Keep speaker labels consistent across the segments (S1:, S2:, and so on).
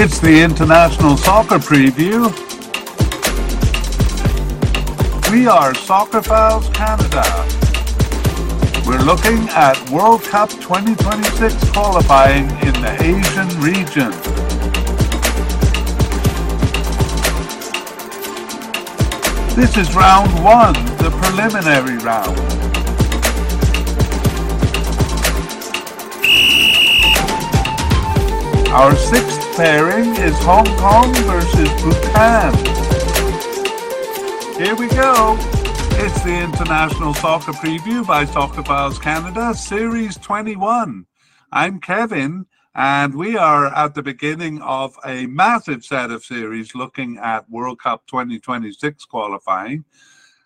S1: It's the International Soccer Preview. We are Soccerphiles Canada. We're looking at World Cup 2026 qualifying in the Asian region. This is round one, the preliminary round. Our sixth pairing is Hong Kong versus Bhutan. Here we go. It's the International Soccer Preview by Soccerphiles Canada, Series 21. I'm Kevin, and we are at the beginning of a massive set of series looking at World Cup 2026 qualifying.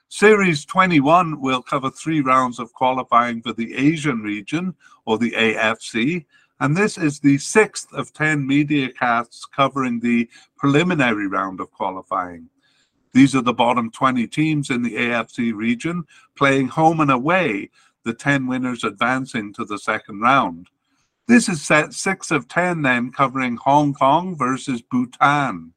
S1: Series 21 will cover three rounds of qualifying for the Asian region, or the AFC, and this is the sixth of 10 media casts covering the preliminary round of qualifying. These are the bottom 20 teams in the AFC region playing home and away, the 10 winners advancing to the second round. This is set 6 of 10 then covering Hong Kong versus Bhutan.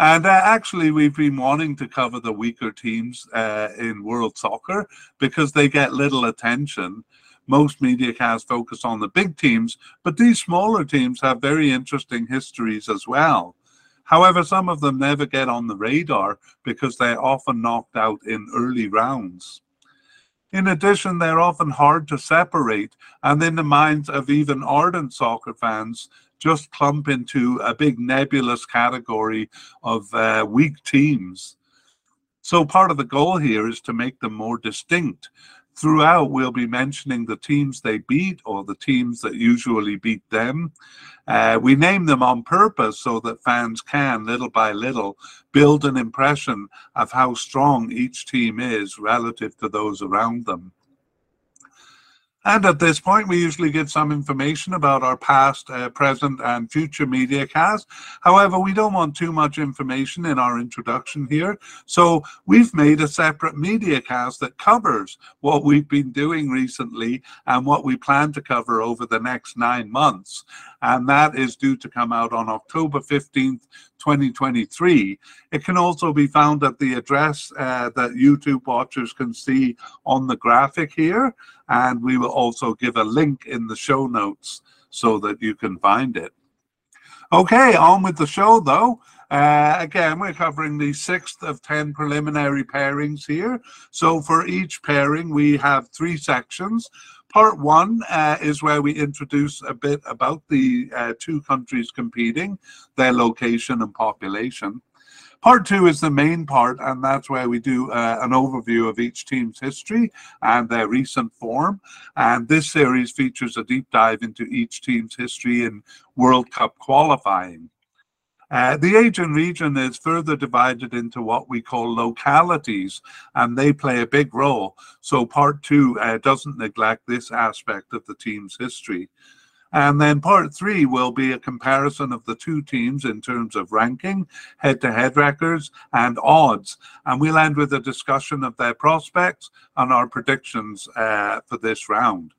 S1: And uh, actually, we've been wanting to cover the weaker teams uh, in world soccer because they get little attention most media casts focus on the big teams, but these smaller teams have very interesting histories as well. However, some of them never get on the radar because they're often knocked out in early rounds. In addition, they're often hard to separate, and in the minds of even ardent soccer fans, just clump into a big nebulous category of uh, weak teams. So, part of the goal here is to make them more distinct throughout we'll be mentioning the teams they beat or the teams that usually beat them. Uh, we name them on purpose so that fans can, little by little, build an impression of how strong each team is relative to those around them. And at this point, we usually give some information about our past, uh, present, and future media cast. However, we don't want too much information in our introduction here. So we've made a separate media cast that covers what we've been doing recently and what we plan to cover over the next nine months. And that is due to come out on October 15th, 2023. It can also be found at the address uh, that YouTube watchers can see on the graphic here. And we will also give a link in the show notes so that you can find it. Okay, on with the show though. Uh, again, we're covering the sixth of 10 preliminary pairings here. So for each pairing, we have three sections. Part one uh, is where we introduce a bit about the uh, two countries competing, their location and population. Part two is the main part, and that's where we do uh, an overview of each team's history and their recent form. And this series features a deep dive into each team's history in World Cup qualifying. Uh, the Asian region is further divided into what we call localities, and they play a big role. So, part two uh, doesn't neglect this aspect of the team's history. And then part three will be a comparison of the two teams in terms of ranking, head to head records, and odds. And we'll end with a discussion of their prospects and our predictions uh, for this round.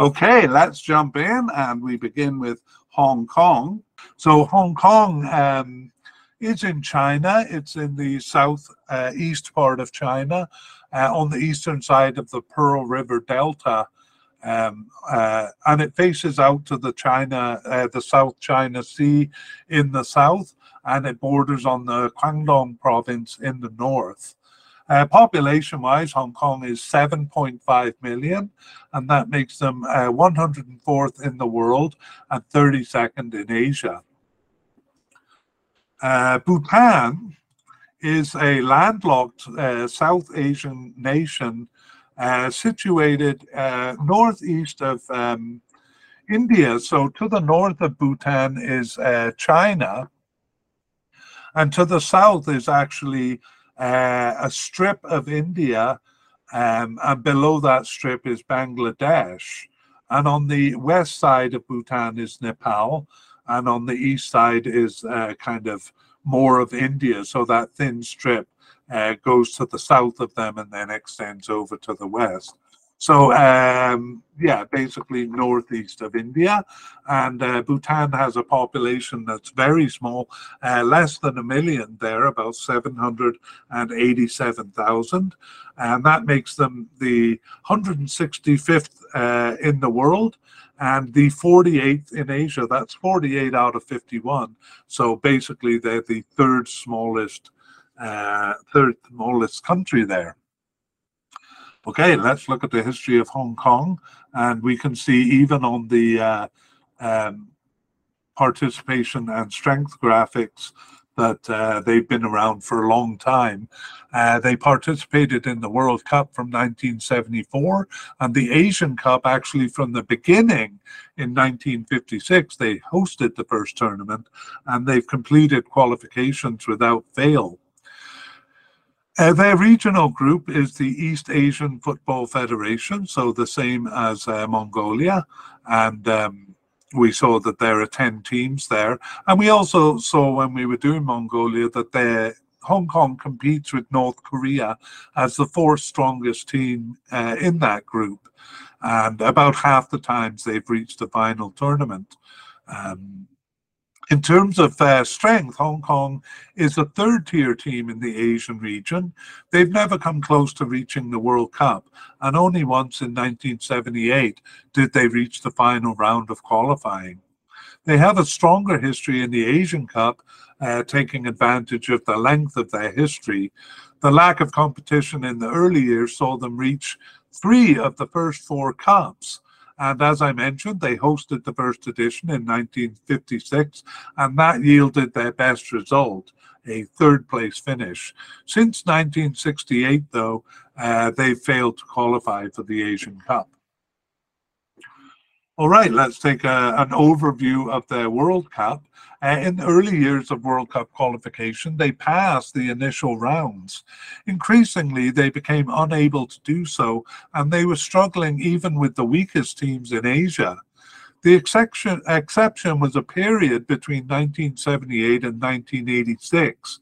S1: Okay, let's jump in and we begin with Hong Kong. So Hong Kong um, is in China. It's in the south uh, east part of China, uh, on the eastern side of the Pearl River Delta. Um, uh, and it faces out to the China, uh, the South China Sea in the south, and it borders on the Guangdong province in the north. Uh, population wise, Hong Kong is 7.5 million, and that makes them uh, 104th in the world and 32nd in Asia. Uh, Bhutan is a landlocked uh, South Asian nation uh, situated uh, northeast of um, India. So, to the north of Bhutan is China, and to the south is actually uh, a strip of India, um, and below that strip is Bangladesh. And on the west side of Bhutan is Nepal, and on the east side is uh, kind of more of India. So that thin strip uh, goes to the south of them and then extends over to the west. So um, yeah, basically northeast of India, and uh, Bhutan has a population that's very small, uh, less than a million there, about seven hundred and eighty-seven thousand, and that makes them the 165th uh, in the world and the 48th in Asia. That's 48 out of 51. So basically, they're the third smallest, uh, third smallest country there. Okay, let's look at the history of Hong Kong, and we can see even on the uh, um, participation and strength graphics that uh, they've been around for a long time. Uh, they participated in the World Cup from 1974 and the Asian Cup actually from the beginning in 1956. They hosted the first tournament and they've completed qualifications without fail. Uh, their regional group is the East Asian Football Federation, so the same as uh, Mongolia. And um, we saw that there are 10 teams there. And we also saw when we were doing Mongolia that Hong Kong competes with North Korea as the fourth strongest team uh, in that group. And about half the times they've reached the final tournament. Um, in terms of uh, strength, Hong Kong is a third tier team in the Asian region. They've never come close to reaching the World Cup, and only once in 1978 did they reach the final round of qualifying. They have a stronger history in the Asian Cup, uh, taking advantage of the length of their history. The lack of competition in the early years saw them reach three of the first four cups. And as I mentioned, they hosted the first edition in 1956, and that yielded their best result, a third place finish. Since 1968, though, uh, they failed to qualify for the Asian Cup. All right, let's take a, an overview of the World Cup. Uh, in the early years of World Cup qualification, they passed the initial rounds. Increasingly, they became unable to do so, and they were struggling even with the weakest teams in Asia. The exception, exception was a period between 1978 and 1986.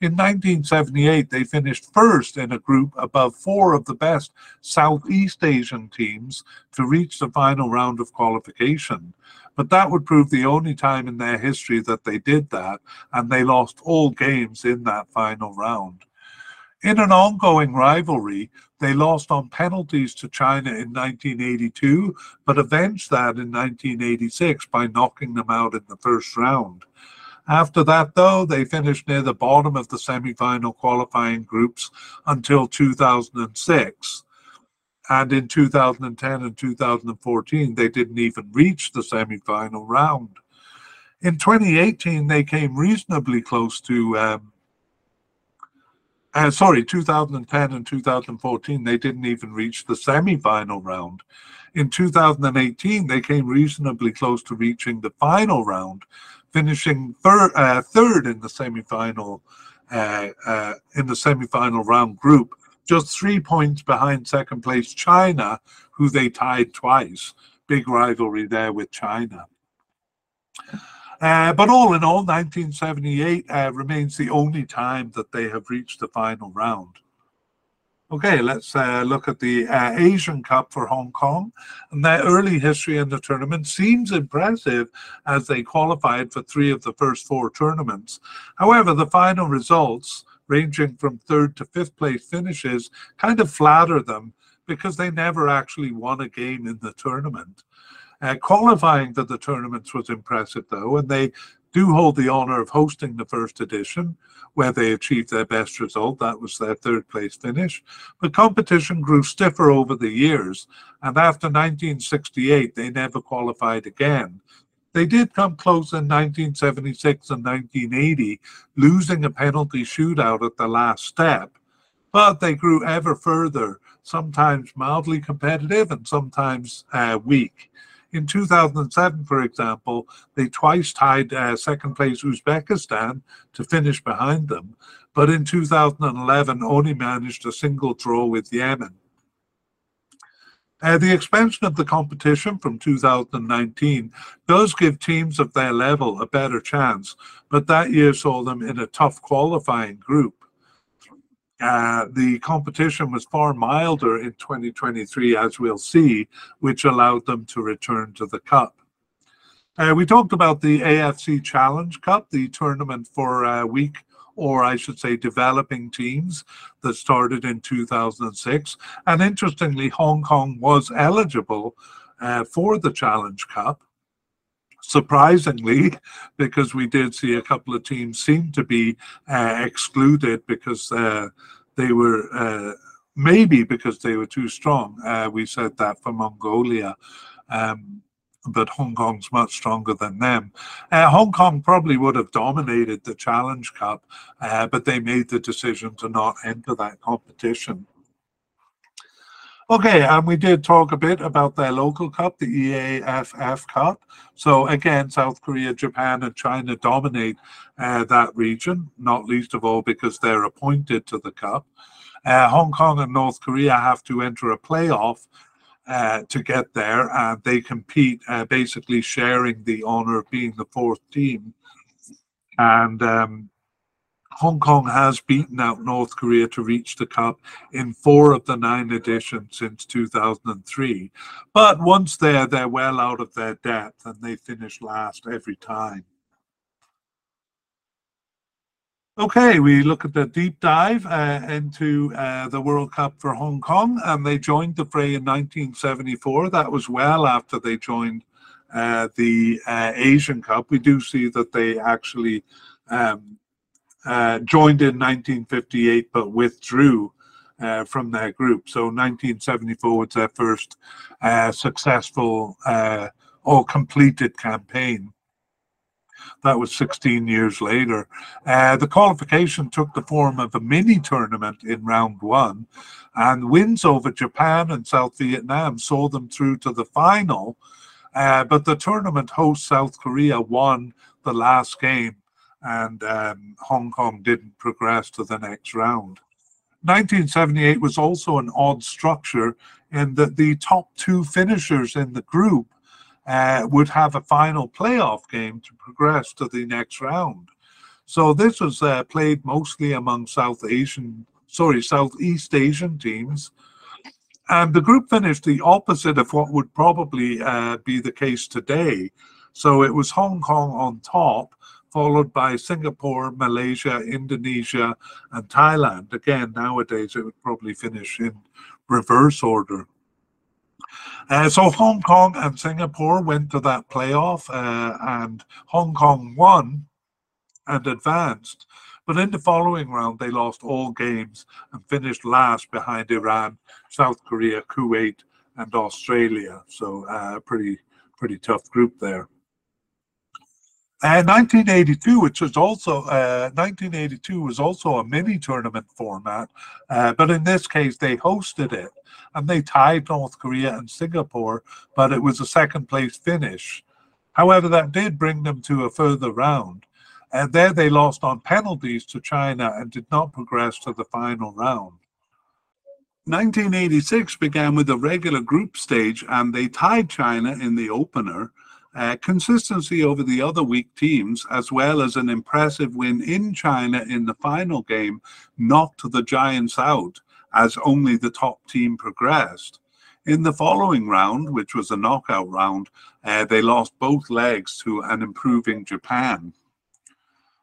S1: In 1978, they finished first in a group above four of the best Southeast Asian teams to reach the final round of qualification. But that would prove the only time in their history that they did that, and they lost all games in that final round. In an ongoing rivalry, they lost on penalties to China in 1982, but avenged that in 1986 by knocking them out in the first round. After that, though, they finished near the bottom of the semi final qualifying groups until 2006. And in 2010 and 2014, they didn't even reach the semi final round. In 2018, they came reasonably close to, um, uh, sorry, 2010 and 2014, they didn't even reach the semi final round. In 2018, they came reasonably close to reaching the final round, finishing third, uh, third in the semi final. Uh, uh, in the semi-final round group just three points behind second place China, who they tied twice. Big rivalry there with China. Uh, but all in all, 1978 uh, remains the only time that they have reached the final round. Okay, let's uh, look at the uh, Asian Cup for Hong Kong. And their early history in the tournament seems impressive as they qualified for three of the first four tournaments. However, the final results ranging from third to fifth place finishes kind of flatter them because they never actually won a game in the tournament. Uh, qualifying to the tournaments was impressive, though, and they do hold the honor of hosting the first edition, where they achieved their best result. That was their third place finish. But competition grew stiffer over the years, and after 1968, they never qualified again. They did come close in 1976 and 1980, losing a penalty shootout at the last step, but they grew ever further, sometimes mildly competitive and sometimes uh, weak. In 2007, for example, they twice tied uh, second place Uzbekistan to finish behind them, but in 2011 only managed a single draw with Yemen. Uh, the expansion of the competition from 2019 does give teams of their level a better chance, but that year saw them in a tough qualifying group. Uh, the competition was far milder in 2023, as we'll see, which allowed them to return to the Cup. Uh, we talked about the AFC Challenge Cup, the tournament for uh, weak, or I should say, developing teams that started in 2006. And interestingly, Hong Kong was eligible uh, for the Challenge Cup surprisingly, because we did see a couple of teams seem to be uh, excluded because uh, they were uh, maybe because they were too strong. Uh, we said that for Mongolia. Um, but Hong Kong's much stronger than them. Uh, Hong Kong probably would have dominated the Challenge Cup, uh, but they made the decision to not enter that competition. Okay, and we did talk a bit about their local cup, the EAFF Cup. So again, South Korea, Japan, and China dominate uh, that region, not least of all because they're appointed to the cup. Uh, Hong Kong and North Korea have to enter a playoff uh, to get there, and they compete, uh, basically sharing the honor of being the fourth team. And um, Hong Kong has beaten out North Korea to reach the Cup in four of the nine editions since 2003. But once there, they're well out of their depth and they finish last every time. Okay, we look at the deep dive uh, into uh, the World Cup for Hong Kong, and they joined the fray in 1974. That was well after they joined uh, the uh, Asian Cup. We do see that they actually um, uh, joined in 1958 but withdrew uh, from their group. So 1974 was their first uh, successful uh, or completed campaign. That was 16 years later. Uh, the qualification took the form of a mini tournament in round one, and wins over Japan and South Vietnam saw them through to the final. But the tournament host South Korea won the last game and um, Hong Kong didn't progress to the next round. 1978 was also an odd structure in that the top two finishers in the group uh, would have a final playoff game to progress to the next round. So this was uh, played mostly among South Asian, sorry, Southeast Asian teams. And the group finished the opposite of what would probably uh, be the case today. So it was Hong Kong on top, followed by Singapore, Malaysia, Indonesia, and Thailand. Again, nowadays it would probably finish in reverse order. Uh, so Hong Kong and Singapore went to that playoff, uh, and Hong Kong won and advanced. But in the following round, they lost all games and finished last behind Iran, South Korea, Kuwait, and Australia. So uh, pretty pretty tough group there. And 1982, which was also uh, 1982 was also a mini tournament format, uh, but in this case they hosted it and they tied North Korea and Singapore, but it was a second place finish. However, that did bring them to a further round, and there they lost on penalties to China and did not progress to the final round. 1986 began with a regular group stage, and they tied China in the opener uh, consistency over the other weak teams, as well as an impressive win in China in the final game, knocked the Giants out as only the top team progressed. In the following round, which was a knockout round, uh, they lost both legs to an improving Japan.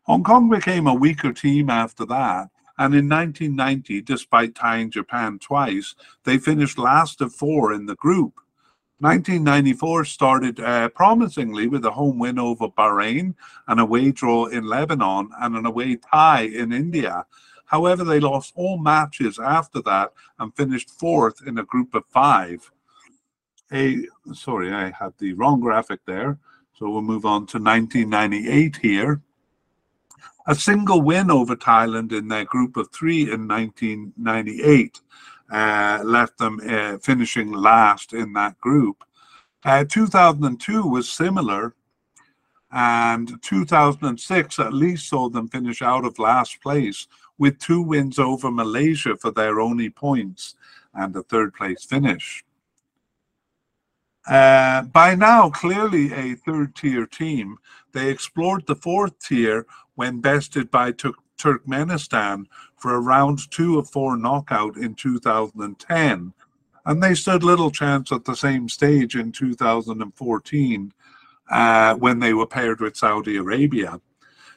S1: Hong Kong became a weaker team after that, and in 1990, despite tying Japan twice, they finished last of four in the group. 1994 started uh, promisingly with a home win over Bahrain, an away draw in Lebanon, and an away tie in India. However, they lost all matches after that and finished fourth in a group of five. A sorry, I had the wrong graphic there. So we'll move on to 1998 here. A single win over Thailand in their group of three in 1998 uh, left them uh, finishing last in that group. Uh, 2002 was similar, and 2006 at least saw them finish out of last place with two wins over Malaysia for their only points and a third place finish. Uh, by now, clearly a third tier team, they explored the fourth tier when bested by Turkmenistan for a round two of four knockout in 2010. And they stood little chance at the same stage in 2014 uh, when they were paired with Saudi Arabia.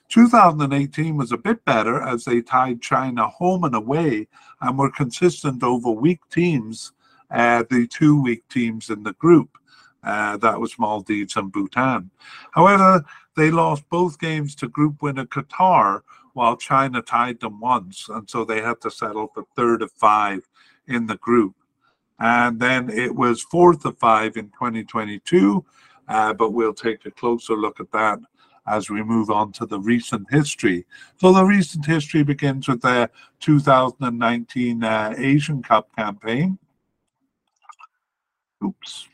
S1: 2018 was a bit better as they tied China home and away and were consistent over weak teams, uh, the two weak teams in the group. Uh, that was Maldives and Bhutan. However, they lost both games to group winner Qatar, while China tied them once, and so they had to settle for third of five in the group. And then it was fourth of five in 2022, uh, but we'll take a closer look at that as we move on to the recent history. So the recent history begins with the 2019 uh, Asian Cup campaign. Oops.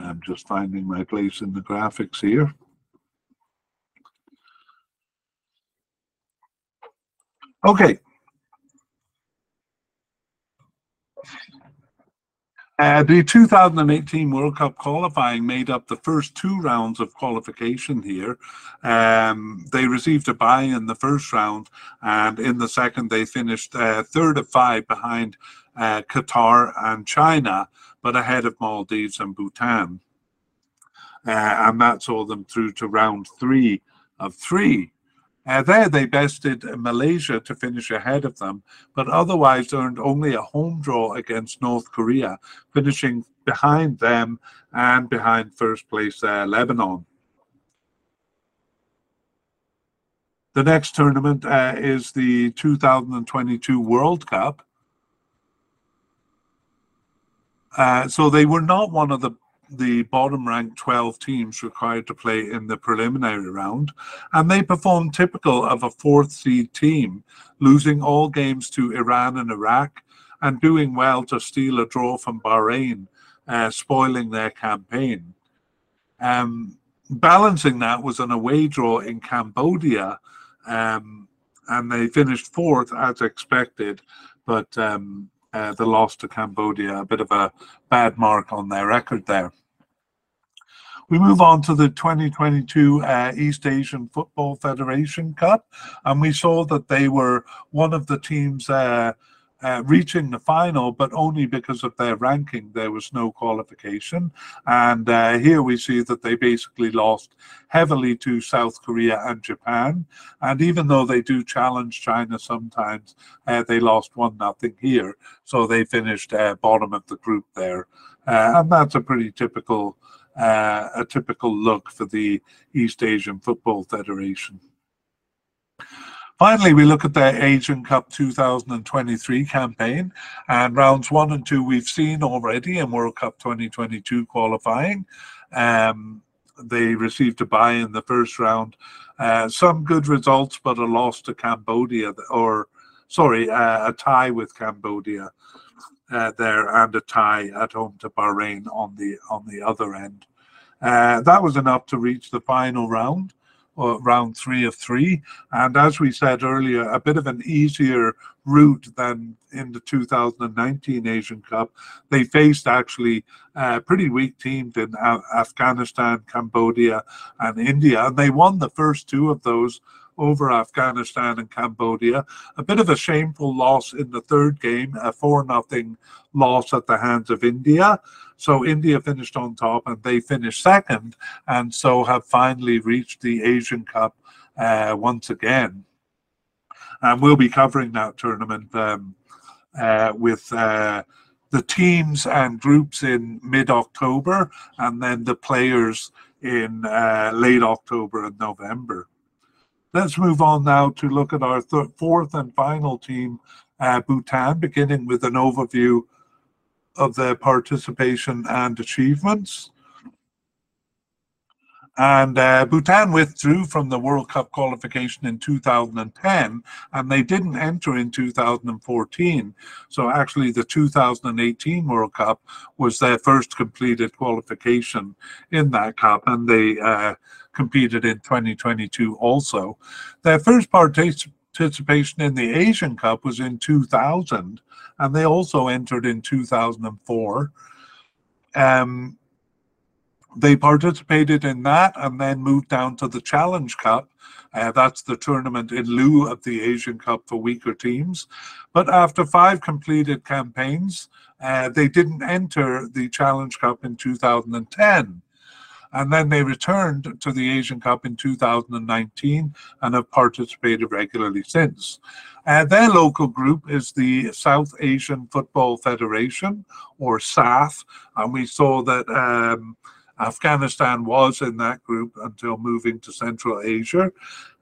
S1: I'm just finding my place in the graphics here. Okay. Uh, the 2018 World Cup qualifying made up the first two rounds of qualification here. Um, they received a bye in the first round, and in the second, they finished uh, third of five behind uh, Qatar and China, but ahead of Maldives and Bhutan. Uh, and that saw them through to round three of three. Uh, there, they bested Malaysia to finish ahead of them, but otherwise earned only a home draw against North Korea, finishing behind them and behind first place uh, Lebanon. The next tournament uh, is the 2022 World Cup. Uh, so they were not one of the the bottom ranked 12 teams required to play in the preliminary round, and they performed typical of a fourth seed team, losing all games to Iran and Iraq and doing well to steal a draw from Bahrain, uh, spoiling their campaign. Um, balancing that was an away draw in Cambodia, um, and they finished fourth as expected, but um, uh, the loss to Cambodia, a bit of a bad mark on their record there. We move on to the 2022 uh, East Asian Football Federation Cup, and we saw that they were one of the teams uh, uh, reaching the final, but only because of their ranking. There was no qualification. And uh, here we see that they basically lost heavily to South Korea and Japan. And even though they do challenge China sometimes, uh, they lost 1 nothing here. So they finished uh, bottom of the group there. Uh, and that's a pretty typical. Uh, a typical look for the East Asian Football Federation. Finally, we look at the Asian Cup 2023 campaign, and rounds one and two we've seen already in World Cup 2022 qualifying. Um, they received a bye in the first round. Uh, some good results, but a loss to Cambodia, or sorry, uh, a tie with Cambodia uh, there, and a tie at home to Bahrain on the on the other end. Uh, that was enough to reach the final round uh, round three of three. And as we said earlier, a bit of an easier route than in the 2019 Asian Cup. They faced actually uh, pretty weak teams in Afghanistan, Cambodia, and India, and they won the first two of those over Afghanistan and Cambodia. A bit of a shameful loss in the third game, a 4 0 loss at the hands of India. So India finished on top and they finished second, and so have finally reached the Asian Cup uh, once again. And we'll be covering that tournament um, uh, with. Uh, the teams and groups in mid October, and then the players in uh, late October and November. Let's move on now to look at our th- fourth and final team, uh, Bhutan, beginning with an overview of their participation and achievements. And uh, Bhutan withdrew from the World Cup qualification in 2010, and they didn't enter in 2014. So actually, the 2018 World Cup was their first completed qualification in that cup, and they uh, competed in 2022 also. Their first participation in the Asian Cup was in 2000, and they also entered in 2004. Um, they participated in that and then moved down to the Challenge Cup. Uh, that's the tournament in lieu of the Asian Cup for weaker teams. But after five completed campaigns, uh, they didn't enter the Challenge Cup in 2010. And then they returned to the Asian Cup in 2019 and have participated regularly since. Uh, their local group is the South Asian Football Federation, or SAFF, and we saw that um, Afghanistan was in that group until moving to Central Asia.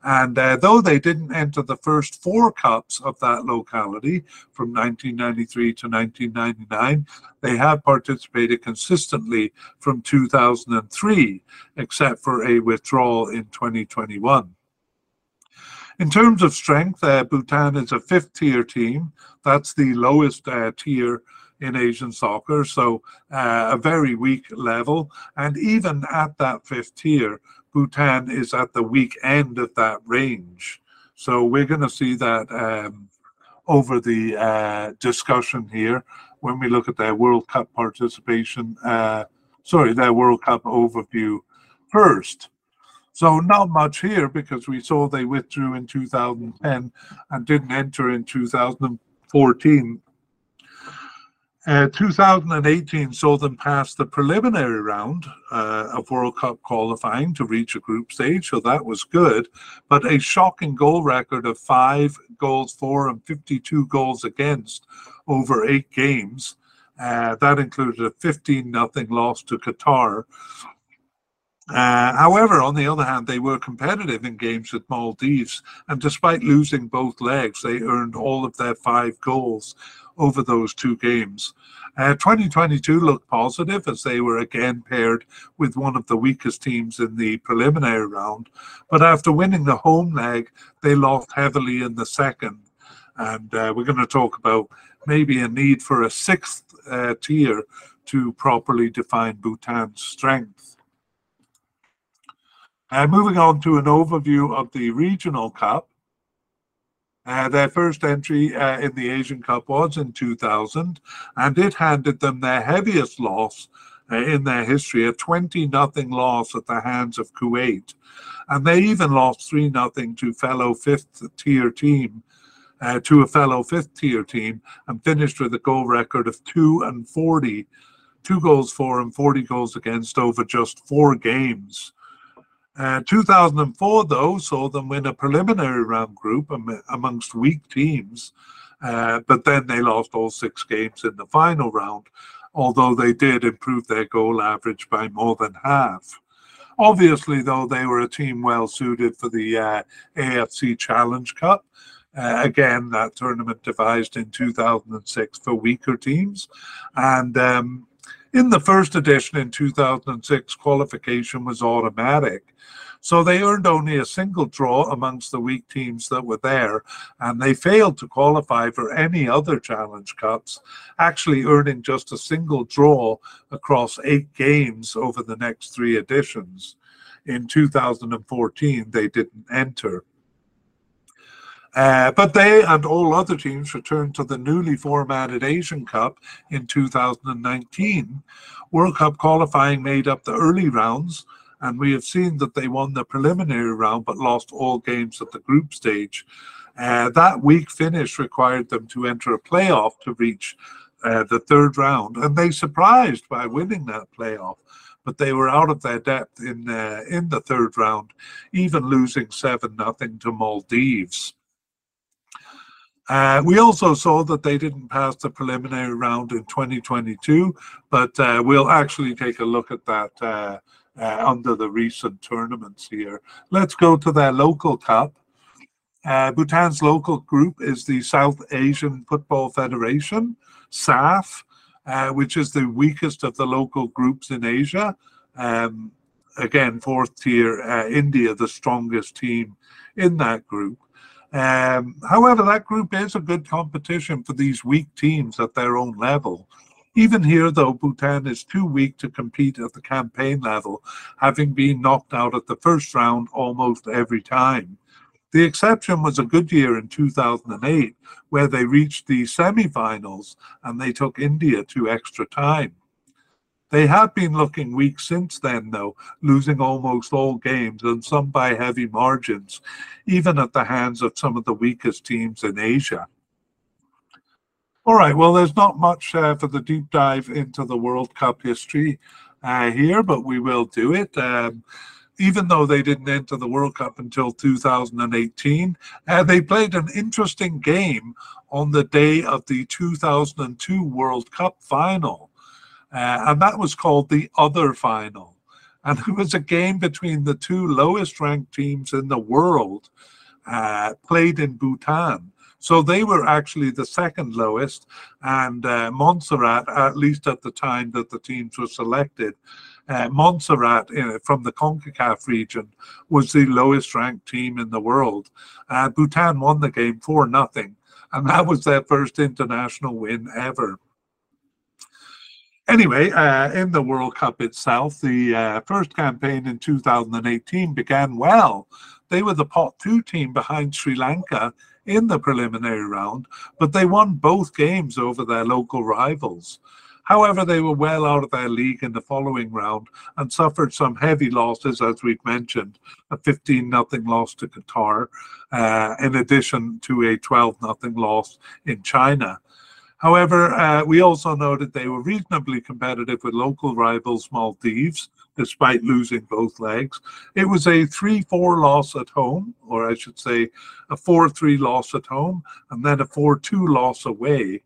S1: And uh, though they didn't enter the first four cups of that locality from 1993 to 1999, they have participated consistently from 2003, except for a withdrawal in 2021. In terms of strength, uh, Bhutan is a fifth tier team. That's the lowest uh, tier in Asian soccer, so uh, a very weak level. And even at that fifth tier, Bhutan is at the weak end of that range. So we're going to see that um, over the uh, discussion here when we look at their World Cup participation, uh, sorry, their World Cup overview first. So not much here because we saw they withdrew in 2010 and didn't enter in 2014 uh, 2018 saw them pass the preliminary round uh, of World Cup qualifying to reach a group stage, so that was good. But a shocking goal record of five goals for and 52 goals against over eight games. Uh, that included a 15 nothing loss to Qatar. Uh, however, on the other hand, they were competitive in games with Maldives, and despite losing both legs, they earned all of their five goals over those two games. Uh, 2022 looked positive as they were again paired with one of the weakest teams in the preliminary round. But after winning the home leg, they lost heavily in the second. And uh, we're going to talk about maybe a need for a sixth uh, tier to properly define Bhutan's strength. Uh, moving on to an overview of the regional cup. Uh, their first entry uh, in the Asian Cup was in 2000, and it handed them their heaviest loss uh, in their history, a 20 nothing loss at the hands of Kuwait. And they even lost 3 nothing to fellow fifth tier team, uh, to a fellow fifth tier team, and finished with a goal record of 2 and 40, two goals for and 40 goals against over just four games. Uh, 2004, though, saw them win a preliminary round group am- amongst weak teams, uh, but then they lost all six games in the final round, although they did improve their goal average by more than half. Obviously, though, they were a team well suited for the uh, AFC Challenge Cup. Uh, again, that tournament devised in 2006 for weaker teams. And um, in the first edition in 2006, qualification was automatic. So they earned only a single draw amongst the weak teams that were there, and they failed to qualify for any other Challenge Cups, actually earning just a single draw across eight games over the next three editions. In 2014, they didn't enter. Uh, but they and all other teams returned to the newly formatted Asian Cup in 2019. World Cup qualifying made up the early rounds, and we have seen that they won the preliminary round but lost all games at the group stage. Uh, that weak finish required them to enter a playoff to reach uh, the third round, and they surprised by winning that playoff. But they were out of their depth in uh, in the third round, even losing seven nothing to Maldives. Uh, we also saw that they didn't pass the preliminary round in 2022, but uh, we'll actually take a look at that uh, under the recent tournaments here. Let's go to their local cup. Uh, Bhutan's local group is the South Asian Football Federation, SAFF, uh, which is the weakest of the local groups in Asia. Um, again, fourth tier, uh, India, the strongest team in that group. Um, however, that group is a good competition for these weak teams at their own level. Even here, though, Bhutan is too weak to compete at the campaign level, having been knocked out at the first round almost every time. The exception was a good year in 2008, where they reached the semi finals and they took India to extra time. They have been looking weak since then, though, losing almost all games and some by heavy margins, even at the hands of some of the weakest teams in Asia. All right, well, there's not much uh, for the deep dive into the World Cup history uh, here, but we will do it. Um, even though they didn't enter the World Cup until 2018, uh, they played an interesting game on the day of the 2002 World Cup final. Uh, and that was called the Other Final. And it was a game between the two lowest ranked teams in the world, uh, played in Bhutan. So they were actually the second lowest, and uh, Montserrat, at least at the time that the teams were selected, uh, Montserrat uh, from the CONCACAF region was the lowest ranked team in the world. Uh, Bhutan won the game 4 nothing, and that was their first international win ever. Anyway, uh, in the World Cup itself, the uh, first campaign in 2018 began well. They were the pot two team behind Sri Lanka in the preliminary round, but they won both games over their local rivals. However, they were well out of their league in the following round and suffered some heavy losses, as we've mentioned, a 15 0 loss to Qatar, uh, in addition to a 12 0 loss in China. However, uh, we also noted they were reasonably competitive with local rivals Maldives, despite losing both legs. It was a 3 4 loss at home, or I should say a 4 3 loss at home, and then a 4 2 loss away.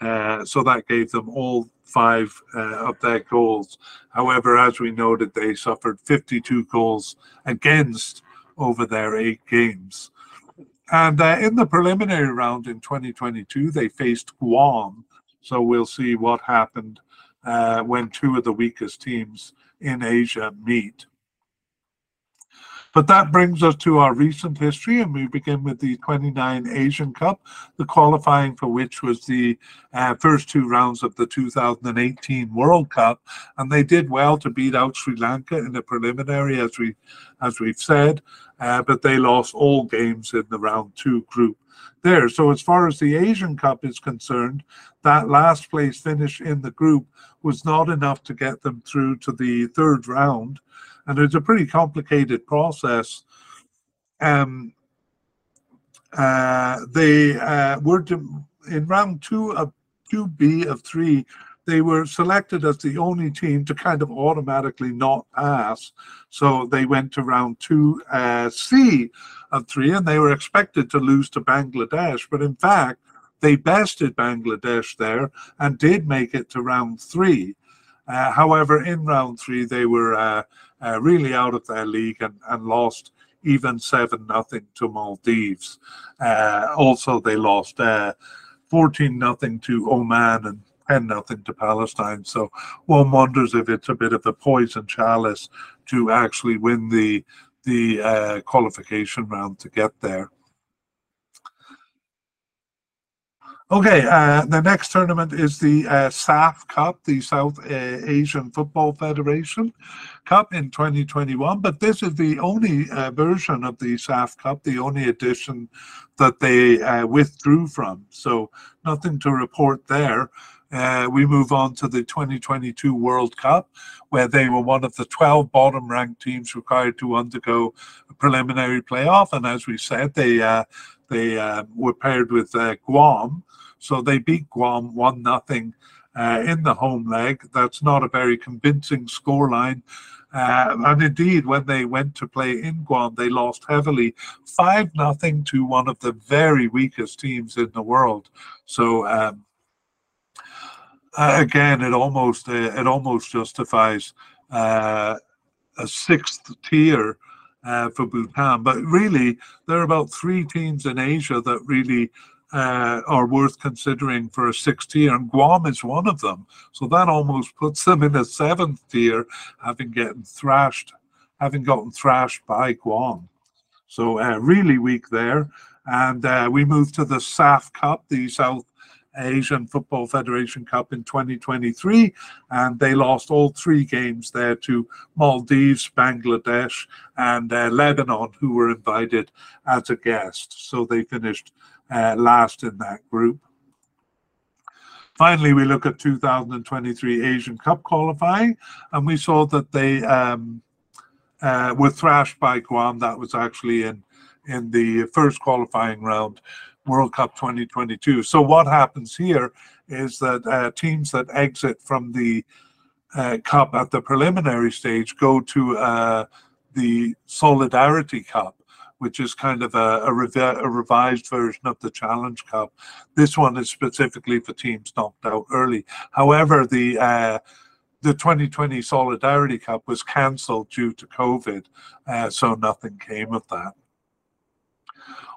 S1: Uh, so that gave them all five uh, of their goals. However, as we noted, they suffered 52 goals against over their eight games. And uh, in the preliminary round in 2022, they faced Guam. So we'll see what happened uh, when two of the weakest teams in Asia meet. But that brings us to our recent history, and we begin with the 29 Asian Cup, the qualifying for which was the uh, first two rounds of the 2018 World Cup, and they did well to beat out Sri Lanka in the preliminary, as we as we've said, uh, but they lost all games in the round two group there. So as far as the Asian Cup is concerned, that last place finish in the group was not enough to get them through to the third round and it's a pretty complicated process. Um, uh, they uh, were in round two of two B of three. They were selected as the only team to kind of automatically not pass. So they went to round two uh, C of three, and they were expected to lose to Bangladesh. But in fact, they bested Bangladesh there and did make it to round three. Uh, however, in round three, they were uh, uh, really out of their league and, and lost even 7 nothing to Maldives. Uh, also, they lost uh, 14 nothing to Oman and 10 nothing to Palestine. So one wonders if it's a bit of a poison chalice to actually win the the uh, qualification round to get there. Okay, uh, the next tournament is the uh, SAFF Cup, the South uh, Asian Football Federation Cup in 2021. But this is the only uh, version of the SAFF Cup, the only edition that they uh, withdrew from. So nothing to report there. Uh, we move on to the 2022 World Cup, where they were one of the 12 bottom ranked teams required to undergo a preliminary playoff. And as we said, they they were paired with Guam so they beat Guam 1 nothing uh, in the home leg. That's not a very convincing scoreline. Uh, and indeed, when they went to play in Guam, they lost heavily, five nothing to one of the very weakest teams in the world. So um, uh, again, it almost uh, it almost justifies uh, a sixth tier uh, for Bhutan. But really, there are about three teams in Asia that really uh, are worth considering for a sixth tier, and Guam is one of them. So that almost puts them in a seventh tier, having gotten thrashed, having gotten thrashed by Guam. So uh, really weak there. And we move to the SAFF Cup, the South Asian Football Federation Cup in 2023, and they lost all three games there to Maldives, Bangladesh, and uh, Lebanon, who were invited as a guest. So they finished uh, last in that group. Finally, we look at 2023 Asian Cup qualifying, and we saw that they um, uh, were thrashed by Guam. That was actually in in the first qualifying round, World Cup 2022. So what happens here is that uh, teams that exit from the uh, cup at the preliminary stage go to uh, the Solidarity Cup which is kind of a, a, revi- a, revised version of the Challenge Cup. This one is specifically for teams knocked out early. However, the uh, the 2020 Solidarity Cup was cancelled due to COVID, uh, so nothing came of that.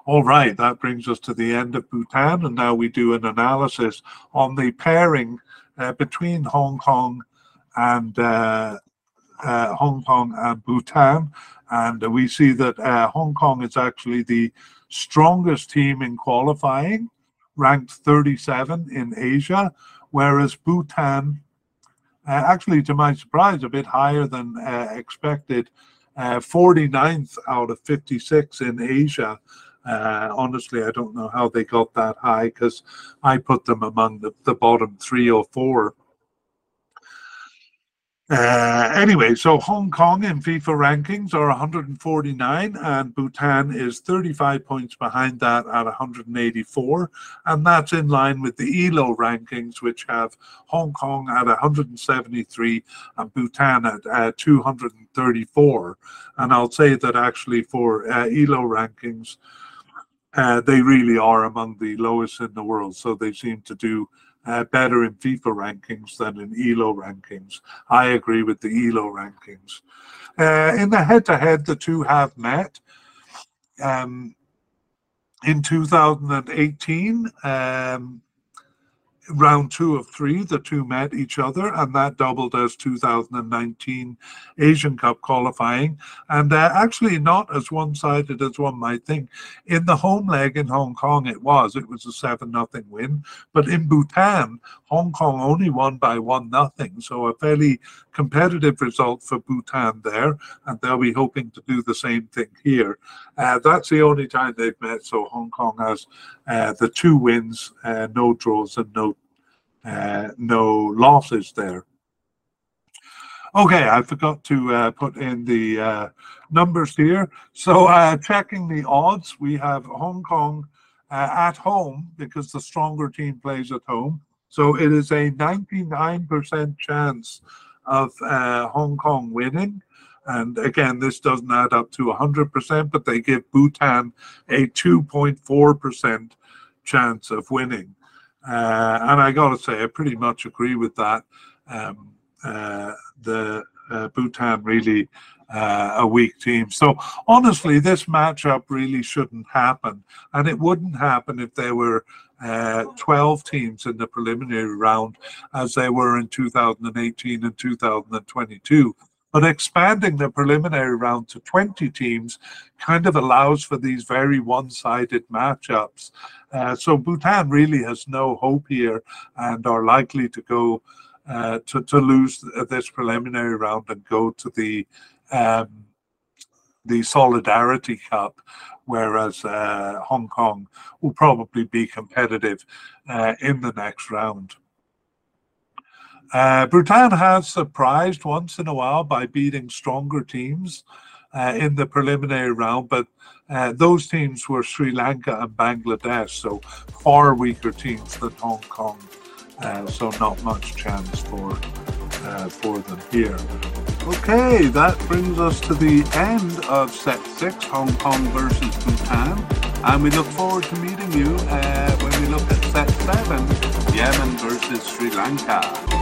S1: All right, that brings us to the end of Bhutan, and now we do an analysis on the pairing uh, between Hong Kong and uh, uh, Hong Kong and Bhutan. And we see that uh, Hong Kong is actually the strongest team in qualifying, ranked 37 in Asia, whereas Bhutan, uh, actually to my surprise, a bit higher than uh, expected, 49th uh, out of 56 in Asia. Uh, honestly, I don't know how they got that high because I put them among the, the bottom three or four. Uh, anyway, so Hong Kong in FIFA rankings are 149, and Bhutan is 35 points behind that at 184. And that's in line with the ELO rankings, which have Hong Kong at 173 and Bhutan at uh, 234. And I'll say that actually for uh, ELO rankings, uh, they really are among the lowest in the world. So they seem to do uh, better in FIFA rankings than in ELO rankings. I agree with the ELO rankings. Uh, in the head to head, the two have met. Um, in 2018, um, round two of three, the two met each other, and that doubled as 2019 Asian Cup qualifying. And uh, actually, not as one sided as one might think. In the home leg in Hong Kong, it was. It was a 7 nothing win. But in Bhutan, Hong Kong only won by 1 nothing. So a fairly competitive result for Bhutan there. And they'll be hoping to do the same thing here. Uh, that's the only time they've met. So Hong Kong has uh, the two wins, uh, no draws, and no uh, no losses there. Okay, I forgot to uh, put in the uh, numbers here. So uh, checking the odds, we have Hong Kong uh, at home because the stronger team plays at home. So it is a 99% chance of uh, Hong Kong winning. And again, this doesn't add up to 100%, but they give Bhutan a 2.4% chance of winning. Uh, and I got to say, I pretty much agree with that. Um, uh, the uh, Bhutan really uh, a weak team. So honestly, this matchup really shouldn't happen, and it wouldn't happen if there were uh, 12 teams in the preliminary round, as they were in 2018 and 2022. But expanding the preliminary round to 20 teams kind of allows for these very one sided matchups. Uh, so Bhutan really has no hope here and are likely to go uh, to, to lose this preliminary round and go to the um, the Solidarity Cup, whereas uh, Hong Kong will probably be competitive uh, in the next round. Uh, Bhutan has surprised once in a while by beating stronger teams uh, in the preliminary round, but uh, those teams were Sri Lanka and Bangladesh, so far weaker teams than Hong Kong. Uh, so not much chance for uh, for them here. Okay, that brings us to the end of set six, Hong Kong versus Bhutan, and we look forward to meeting you uh, when we look at set seven, Yemen versus Sri Lanka.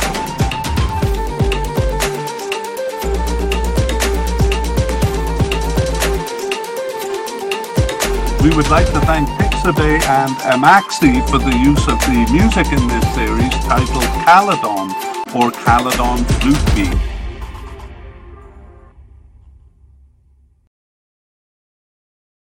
S1: We would like to thank Pixabay and Amaxi for the use of the music in this series titled Caledon or Caledon Flute Beat.